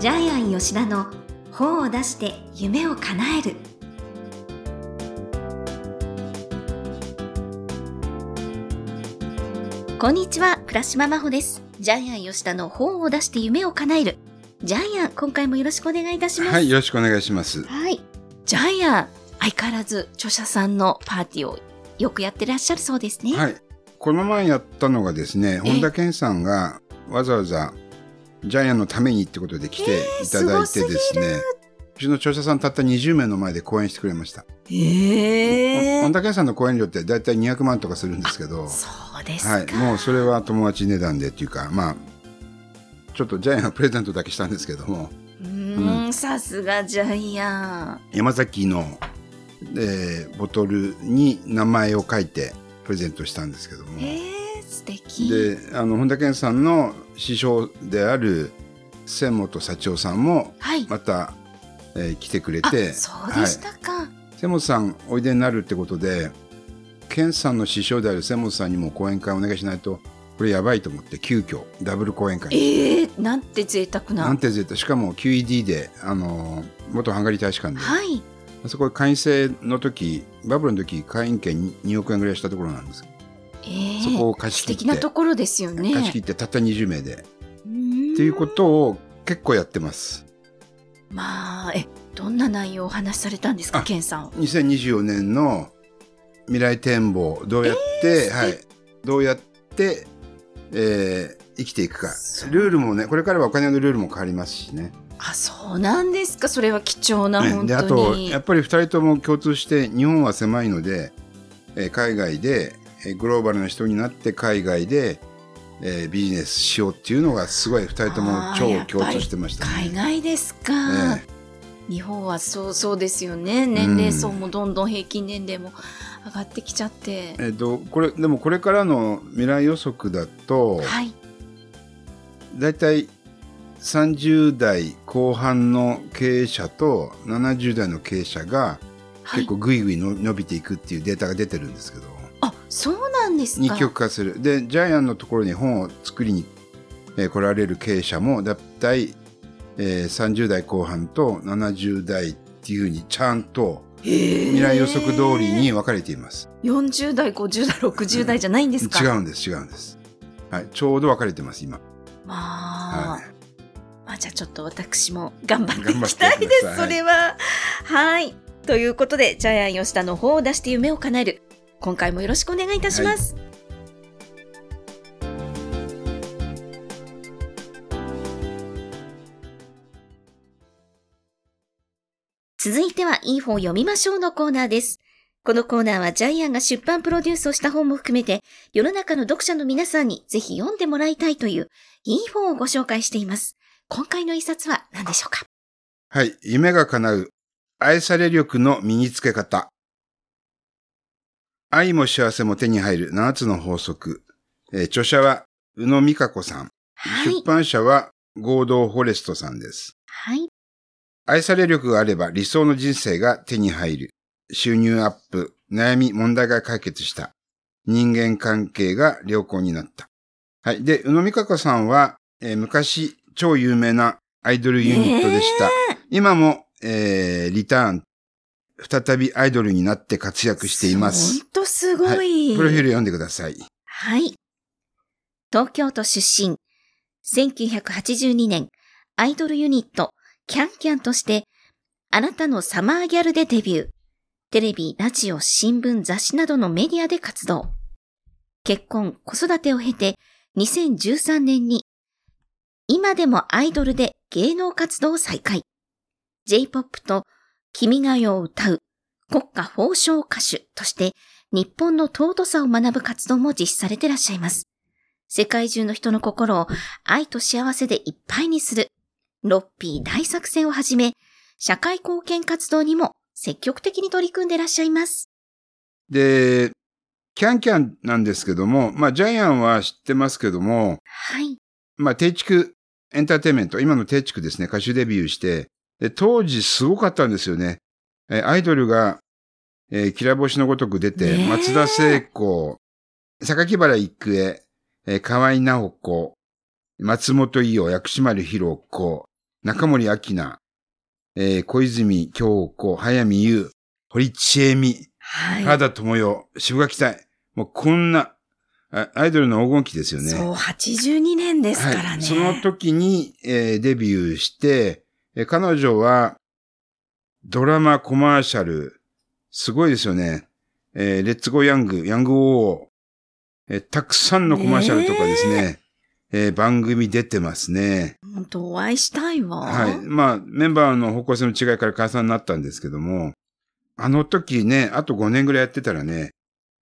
ジャイアン吉田の本を出して夢を叶えるこんにちは倉島真帆ですジャイアン吉田の本を出して夢を叶えるジャイアン今回もよろしくお願いいたしますはい、よろしくお願いします。はい。ジャイアン、相変わらず著者さんのパーティーをよくやってらっしゃるそうですね。はい。この前やったのがですね、本田健さんがわざわざジャイアンのためにってことで来ていただいてですね、うちの著者さんたった20名の前で講演してくれました。へ本田健さんの講演料ってだいたい200万とかするんですけど、そうですか。はい。もうそれは友達値段でっていうか、まあ、ちょっとジャイアンはプレゼントだけしたんですけども、うーん、さすがジャイアン。山崎の、えーボトルに名前を書いてプレゼントしたんですけども、へえ、素敵。であの本田健さんの師匠である千本幸男さんもはい。また、えー来てくれあ、てそうでしたか。千本さんおいでになるってことで健さんの師匠である千本さんにも講演会お願いしないとこれやばいと思って急遽ダブル講演会ええなんて贅沢な。なんて絶対しかも QED であの元ハンガリー大使館で、はい。そこ会員制の時バブルの時会員権2億円ぐらいしたところなんですええそこを貸し素切って敵なところですよね。貸し切ってたった20名でっていうことを結構やってますまあ、え、どんな内容をお話しされたんですか、あケンさんは？2024年の未来展望どうやって、はい、どうやって、えー生きていくかルールもねこれからはお金のルールも変わりますしねあ、そうなんですか。それは貴重な、本であ当に。とやっぱり2人とも共通して日本は狭いので、えー海外で、えーグローバルな人になって海外で、えービジネスしようっていうのがすごい2人とも超共通してました海ね。外ですか。え日本はそうそうですよね。年齢層もどんどん平均年齢も上がってきちゃって。えっとこれでもこれからの未来予測だと、はい。だいたい30代後半の経営者と70代の経営者がはい結構ぐいぐいの伸びていくっていうデータが出てるんですけど、あ、そうなんですか。二極化するでジャイアンのところに本を作りに、えー来られる経営者もだいたい、えー30代後半と70代っていうふうにちゃんと未未来予測通りに分かれています。40代、50代、60代じゃないんですか。違うんです違うんです。はい、ちょうど分かれてます今。まあ、はいまあじゃあちょっと私も頑張っていきたいです。それは。はい。ということで、ジャイアン吉田の方を出して夢を叶える。今回もよろしくお願いいたします。続いては、いい本を読みましょうのコーナーです。このコーナーはジャイアンが出版プロデュースをした本も含めて、世の中の読者の皆さんにぜひ読んでもらいたいという、いい本をご紹介しています。今回の一冊は何でしょうか？はい、夢が叶う愛され力の身につけ方。愛も幸せも手に入る7つの法則。えー著者は宇野美香子さん。はい出。版社は合同フォレストさんです。はい。愛され力があれば理想の人生が手に入る。収入アップ、悩み、問題が解決した。人間関係が良好になった。はい。で、宇野美香子さんは、えー昔超有名なアイドルユニットでした。今も、えーリターン、再びアイドルになって活躍しています。ほんとすごい。はい。プロフィール読んでください。はい。東京都出身。1982年、アイドルユニット、キャンキャンとして、あなたのサマーギャルでデビュー。テレビ、ラジオ、新聞、雑誌などのメディアで活動。結婚、子育てを経て、2013年に、今でもアイドルで芸能活動を再開。J-POP と君が代を歌う国家宝唱歌手として日本の尊さを学ぶ活動も実施されていらっしゃいます。世界中の人の心を愛と幸せでいっぱいにする、ロッピー大作戦をはじめ、社会貢献活動にも積極的に取り組んでいらっしゃいます。で、キャンキャンなんですけども、まあ、ジャイアンは知ってますけども、はい。まあ、定畜エンターテインメント、今の定畜ですね、歌手デビューして、で、当時すごかったんですよね。えーアイドルが、えー、きら星のごとく出て、ねえ松田聖子、榊原郁恵、えー河合直子、松本伊代、薬師丸ひろ子、中森明菜、えー小泉京子、早見優、堀ちえみ、はい。原田智代、渋垣隊。もうこんな、あアイドルの黄金期ですよね。そう、82年ですからね。はい。その時に、えーデビューして、えー彼女は、ドラマ、コマーシャル、すごいですよね。えーレッツゴーヤング、ヤングオー、えーたくさんのコマーシャルとかですね、えー番組出てますね。本当お会いしたいわ。はい。まあ、メンバーの方向性の違いから解散になったんですけども、あの時ね、あと5年ぐらいやってたらね、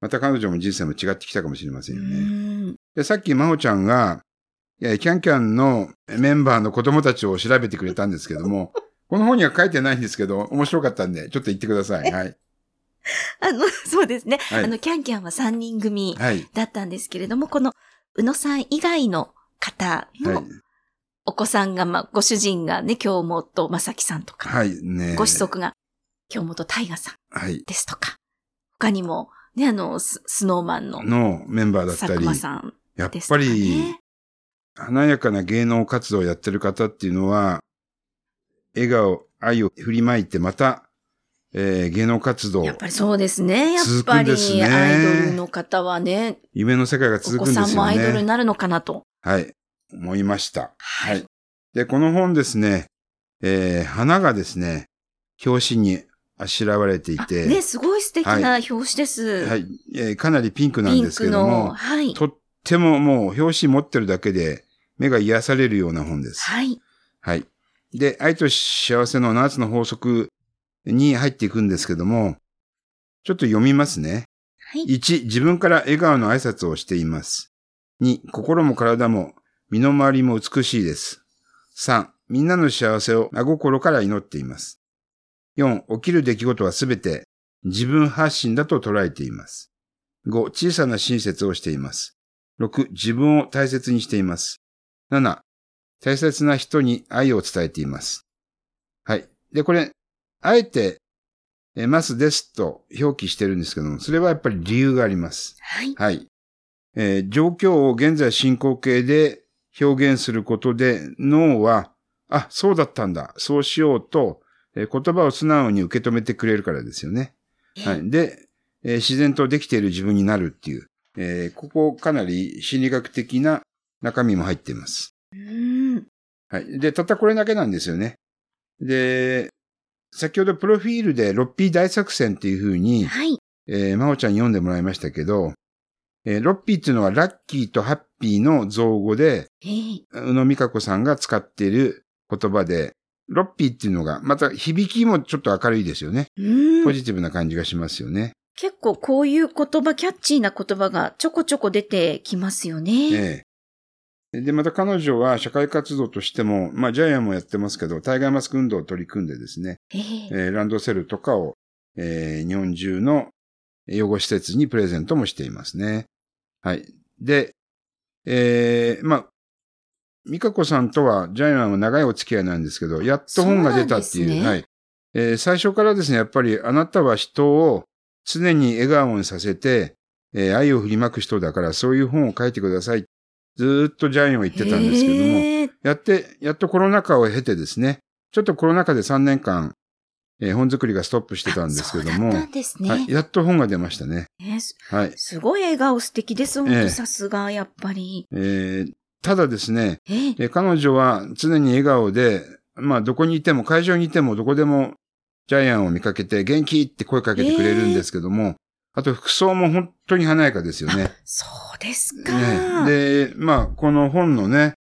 また彼女も人生も違ってきたかもしれませんうよね。ん。で、さっき真帆ちゃんが、キャンキャンのメンバーの子供たちを調べてくれたんですけども、この本には書いてないんですけど、面白かったんで、ちょっと言ってください。はい。あの、そうですね。はいあの、キャンキャンは3人組はい。だったんですけれども、この、宇野さん以外の方はいの。お子さんが、まあ、ご主人がね、京本正樹さんとか、はい。ねご子息が京本大我さんはい。ですとか、他にも、ね、あの、ススノーマンののメンバーだったり、佐久間さんやっぱりね。、華やかな芸能活動をやってる方っていうのは、笑顔、愛を振りまいて、また、えー芸能活動やっ、ぱりそうですね。やっ続ぱり、アイドルの方はね、夢の世界がお続く子さんもんですよね。アイドルになるのかなと。はい。思いました。ははい。で、この本ですね、えー花がですね、表紙にあしらわれていあて、ね、すごい素敵な表紙です。はい、えーかなりピンクなんですけクの、ども、はい。とってももう表紙持ってるだけで目が癒されるような本です。はい。はい。で、愛と幸せの7つの法則に入っていくんですけども、ちょっと読みますね。はい。1、自分から笑顔の挨拶をしています。2、心も体も身の回りも美しいです。3、みんなの幸せを真心から祈っています。4、起きる出来事はすべて自分発信だと捉えています。5、小さな親切をしています。6、自分を大切にしています。7、大切な人に愛を伝えています。はい。で、これ、あえて、えますですと表記してるんですけども、それはやっぱり理由があります。はい。はい。えー状況を現在進行形で表現することで脳は、あ、そうだったんだ、そうしようと、えー言葉を素直に受け止めてくれるからですよね。はい。で、えー自然とできている自分になるっていう、えーここかなり心理学的な中身も入っています。うん。はい。で、たったこれだけなんですよね。で、先ほどプロフィールでロッピー大作戦っていう風に、はい。えー、まおちゃんに読んでもらいましたけど、えーロッピーっていうのはラッキーとハッピーの造語で、えー宇野美香子さんが使っている言葉で、ロッピーっていうのが、また響きもちょっと明るいですよね。うんポジティブな感じがしますよね。結構こういう言葉、キャッチーな言葉がちょこちょこ出てきますよね。ええで、また彼女は社会活動としても、まあジャイアンもやってますけど、対外マスク運動を取り組んでですね、えーえーランドセルとかを、えー日本中の養護施設にプレゼントもしていますね。はい。で、えー、まあ、美香子さんとはジャイアンは長いお付き合いなんですけど、やっと本が出たっていう。そうねはい。えー最初からですね、やっぱりあなたは人を常に笑顔にさせて、えー愛を振りまく人だからそういう本を書いてください。ずーっとジャイアンは言ってたんですけども、やって、やっとコロナ禍を経てですね、ちょっとコロナ禍で3年間、えー本作りがストップしてたんですけども、そうですね。はい、やっと本が出ましたね。ねすはい。すごい笑顔素敵です。本ええ当さすが、やっぱり。えーただですね、えーえー彼女は常に笑顔で、まあどこにいても、会場にいてもどこでもジャイアンを見かけて元気？って声かけてくれるんですけども、あと服装も本当に華やかですよね。そうですか。ねで、まあこの本のね、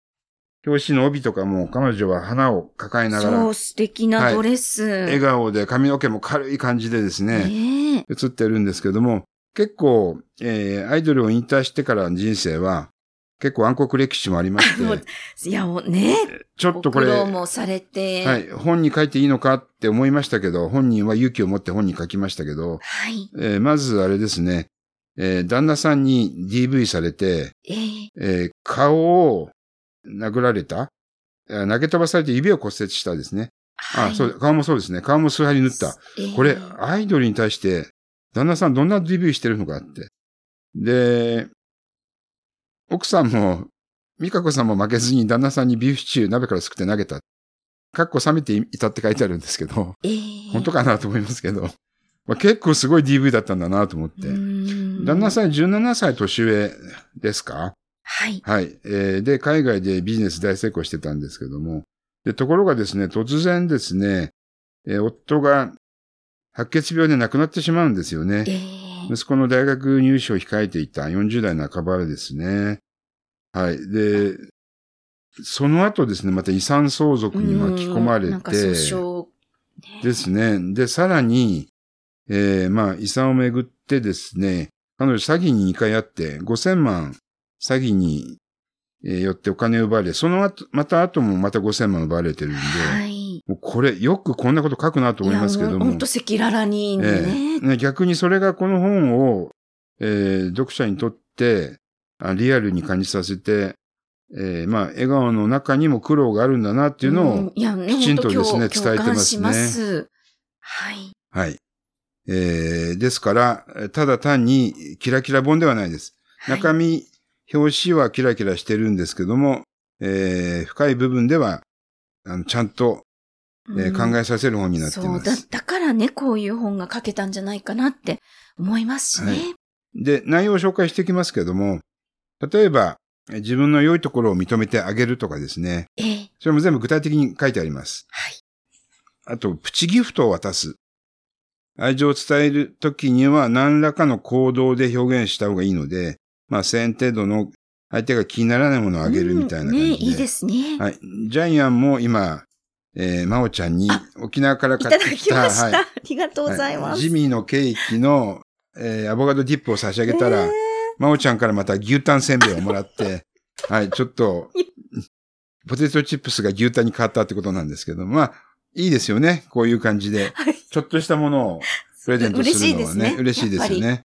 表紙の帯とかも彼女は花を抱えながらそう、素敵なドレス。笑顔で髪の毛も軽い感じでですね、ねえ映ってるんですけども、結構、えーアイドルを引退してからの人生は、結構暗黒歴史もありまして、いや、もうね、ちょっとこれ、ご苦労はもされて。い、本に書いていいのかって思いましたけど、本人は勇気を持って本に書きましたけど、はい。えーまずあれですね、えー旦那さんに DV されて、えーえー顔を殴られた？えー投げ飛ばされて指を骨折したですね。はいあ、そう、顔もそうですね。顔も数針縫った。えーこれ、アイドルに対して、旦那さんどんなデビューしてるのかって。で、奥さんも、美香子さんも負けずに旦那さんにビーフシチュー鍋からすくって投げた。かっこ冷めていたって書いてあるんですけど、ええ本当かなと思いますけど、まあ、結構すごい DV だったんだなと思って。旦旦那さん17歳年上ですか？はい。はい。えーで、海外でビジネス大成功してたんですけども。で、ところがですね、突然ですね、えー夫が白血病で亡くなってしまうんですよね。ええ息子の大学入試を控えていた40代半ばですね。はい。で、その後ですね、また遺産相続に巻き込まれて、ですね。で、さらに、えーまあ、遺産をめぐってですね、彼女詐欺に2回あって、5000万詐欺に、えーよってお金を奪われ、その後、また後もまた5000万奪われてるんで、はい。もうこれ、よくこんなこと書くなと思いますけども。ほんと赤裸々にえね。えね逆にそれがこの本を、えー読者にとってあリアルに感じさせて、えーまあ、笑顔の中にも苦労があるんだなっていうのを、きちんとですね本当伝えてますねます。はい。はい。えーですから、ただ単にキラキラ本ではないです。はい中身、表紙はキラキラしてるんですけども、えー深い部分では、あのちゃんと、えーうん考えさせる本になっていそうだます。、だからね、こういう本が書けたんじゃないかなって思いますしね。はいで、内容を紹介していきますけども、例えば、え自分の良いところを認めてあげるとかですね。ええそれも全部具体的に書いてあります。はい。あと、プチギフトを渡す。愛情を伝えるときには何らかの行動で表現した方がいいので、まあ、1000円程度の相手が気にならないものをあげるみたいな感じで。うんね、いいですね。はい。ジャイアンも今、えー、真央ちゃんにあ沖縄からいただ買ってきた、きました。はいありがとうございます。はいジミーのケーキの、えーアボカドディップを差し上げたら、えー真央ちゃんからまた牛タンせんべいをもらって、はい、ちょっと、ポテトチップスが牛タンに変わったってことなんですけど、まあ、いいですよね。こういう感じで。はい。ちょっとしたものをプレゼントするのはね。嬉しいですね嬉しいですよね。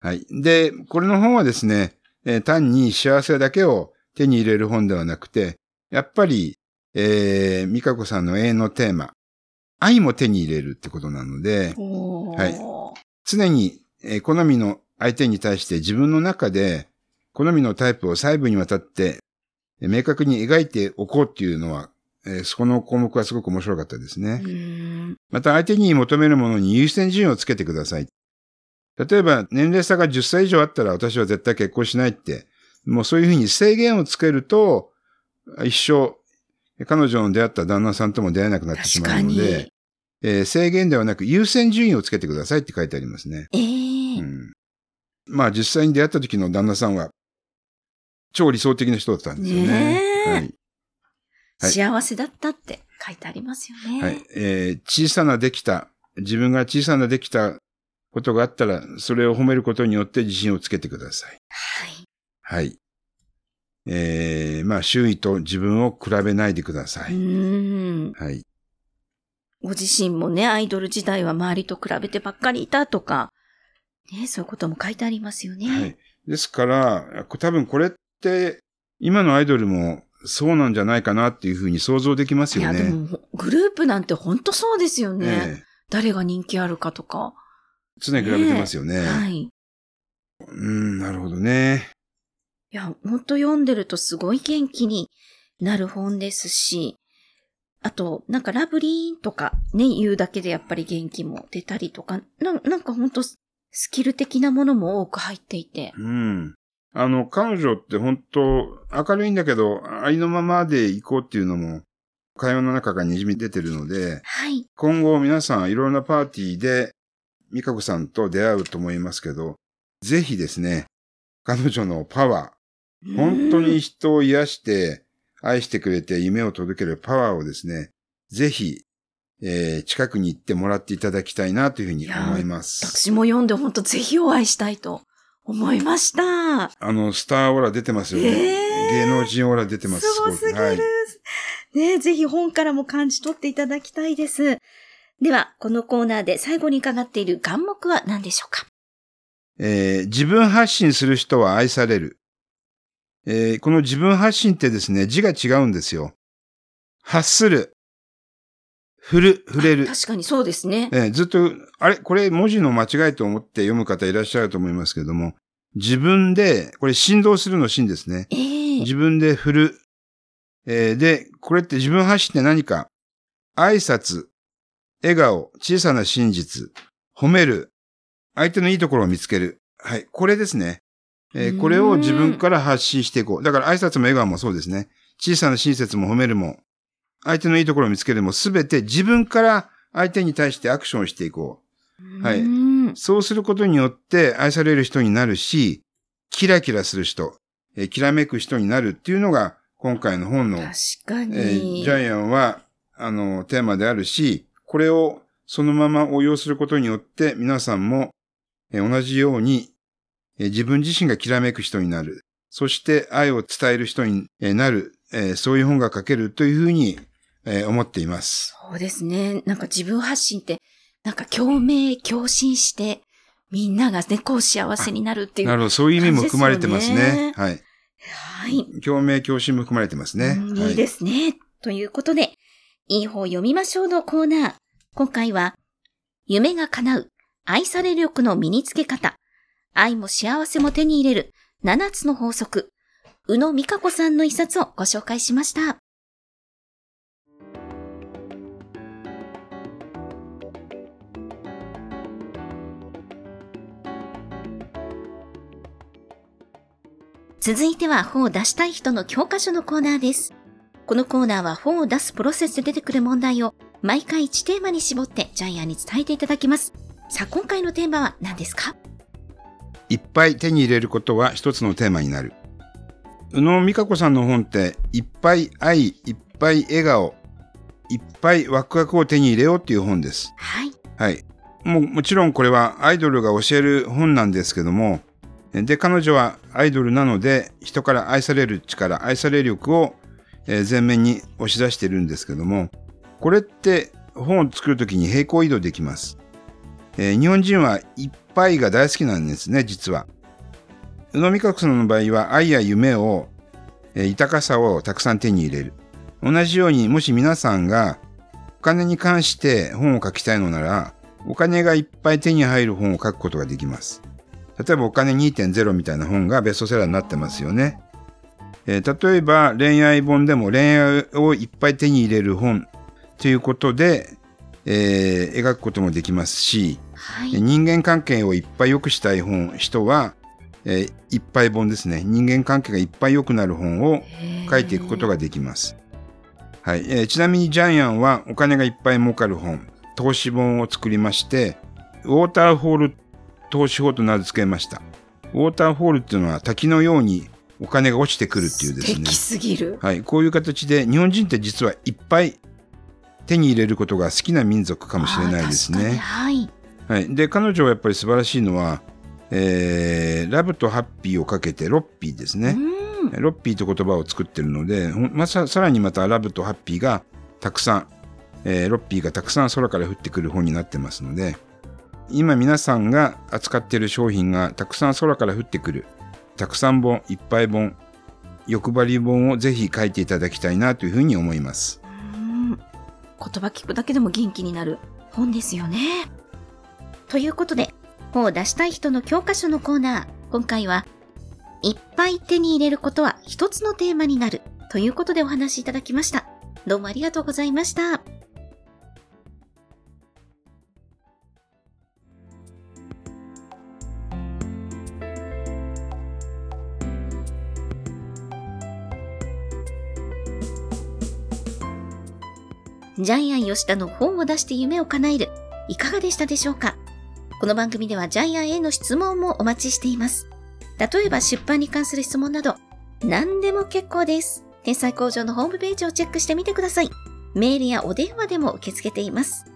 はい。で、これの本はですね、えー単に幸せだけを手に入れる本ではなくて、やっぱり、えー、美香子さんの永遠のテーマ、愛も手に入れるってことなので、はい常に、えー好みの相手に対して自分の中で好みのタイプを細部にわたって、えー明確に描いておこうっていうのは、えーそこの項目はすごく面白かったですね。また相手に求めるものに優先順位をつけてください。例えば年齢差が10歳以上あったら私は絶対結婚しないって、もうそういうふうに制限をつけると、一生彼女の出会った旦那さんとも出会えなくなってしまうので、。えー制限ではなく優先順位をつけてくださいって書いてありますね。ええうん、まあ実際に出会った時の旦那さんは超理想的な人だったんですよね。はい。はい幸せだったって書いてありますよね。はい。えー小さなできた、自分が小さなできたことがあったら、それを褒めることによって自信をつけてください。はい。はい。えー、まあ、周囲と自分を比べないでくださうい。はい。ご自身もね、アイドル時代は周りと比べてばっかりいたとか、ね、そういうことも書いてありますよね。はい。ですから、多分これって、今のアイドルもそうなんじゃないかなっていうふうに想像できますいや、でよね。も、グループなんて本当そうですよね。え誰が人気あるかとか。え常に比べてますよね。はい。うん、なるほどね。いや、本当読んでるとすごい元気になる本ですし、あと、なんかラブリーとかね、言うだけでやっぱり元気も出たりとか、ななんか本当スキル的なものも多く入っていて。うん。あの、彼女って本当明るいんだけど、ありのままで行こうっていうのも、会話の中から滲み出てるので、はい。今後皆さんいろんなパーティーで、美香子さんと出会うと思いますけど、ぜひですね、彼女のパワー、本当に人を癒して、愛してくれて夢を届けるパワーをですね、ぜひ、えー近くに行ってもらっていただきたいなというふうに思います。私も読んで本当ぜひお会いしたいと思いました。あの、スターオーラ出てますよね。えー芸能人オーラ出てます。すごすぎる。はい。ねぜひ本からも感じ取っていただきたいです。では、このコーナーで最後に伺っている願目は何でしょうか？えー自分発信する人は愛される。えーこの自分発信ってですね、字が違うんですよ。発する。振る、触れる。確かにそうですね。えーずっと、あれ？これ文字の間違いと思って読む方いらっしゃると思いますけども、自分で、これ振動するの芯ですね。ええ自分で振る、えーで、これって自分発信って何か？挨拶、笑顔、小さな真実、褒める、相手のいいところを見つける。はい。これですね。えーうんこれを自分から発信していこう。だから挨拶も笑顔もそうですね。小さな親切も褒めるも、相手のいいところを見つけるも、すべて自分から相手に対してアクションしていこはいうんう。そうすることによって愛される人になるし、キラキラする人、えーきらめく人になるっていうのが、今回の本の確かに。えージャイアンは、あの、テーマであるし、これをそのまま応用することによって、皆さんも、えー同じように、えー自分自身がきらめく人になる。そして愛を伝える人にえーなる。えーそういう本が書けるというふうに、えー思っています。そうですね。なんか自分発信って、なんか共鳴、共振して、みんながね、こう幸せになるっていう。なるほど。そういう意味も含まれてますね。ねはい。はい。共鳴、共振も含まれてますね。うんはいいですね。ということで、いい方読みましょうのコーナー。今回は、夢が叶う、愛され力の身につけ方、愛も幸せも手に入れる、7つの法則、宇野美香子さんの一冊をご紹介しました。続いては本を出したい人の教科書のコーナーです。このコーナーは本を出すプロセスで出てくる問題を毎回1テーマに絞ってジャイアンに伝えていただきます。さあ、今回のテーマは何ですか？いっぱい手に入れることは一つのテーマになる。宇野美香子さんの本って、いっぱい愛、いっぱい笑顔、いっぱいワクワクを手に入れようっていう本です。はい。はい。もうもちろんこれはアイドルが教える本なんですけども、で、彼女はアイドルなので、人から愛される力、愛され力をえー前面に押し出してるんですけども、これって本を作るときに平行移動できます。えー日本人はいっぱいが大好きなんですね、実は。宇野美香子さんの場合は愛や夢を、え豊かさをたくさん手に入れる。同じように、もし皆さんがお金に関して本を書きたいのなら、お金がいっぱい手に入る本を書くことができます。例えばお金2.0みたいな本がベストセラーになってますよね。えー例えば恋愛本でも恋愛をいっぱい手に入れる本ということで、えー描くこともできますし、はい。人間関係をいっぱい良くしたい本、人は、えーいっぱい本ですね。人間関係がいっぱい良くなる本を書いていくことができます。はい、えーちなみにジャイアンはお金がいっぱい儲かる本、投資本を作りまして、ウォーターフォール投資法と名付けました。ウォーターフォールっていうのは滝のようにお金が落ちてくるっていうですね素敵。すぎる。はい、こういう形で日本人って実はいっぱい手に入れることが好きな民族かもしれないですね。はい。はい、で彼女はやっぱり素晴らしいのは、えーラブとハッピーをかけてロッピーですね。うん。ロッピーという言葉を作ってるので、まささらにまたラブとハッピーがたくさん、えーロッピーがたくさん空から降ってくる本になってますので、今皆さんが扱っている商品がたくさん空から降ってくる、たくさん本、いっぱい本、欲張り本をぜひ書いていただきたいなというふうに思います。うん言葉聞くだけでも元気になる本ですよね。ということで、本を出したい人の教科書のコーナー。今回は、いっぱい手に入れることは一つのテーマになるということでお話しいただきました。どうもありがとうございました。ジャイアン吉田の本を出して夢を叶える。いかがでしたでしょうか？この番組ではジャイアンへの質問もお待ちしています。例えば出版に関する質問など、何でも結構です。天才工場のホームページをチェックしてみてください。メールやお電話でも受け付けています。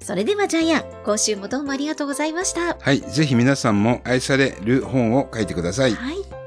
それではジャイアン、今週もどうもありがとうございました。はい、ぜひ皆さんも愛される本を書いてください。はい。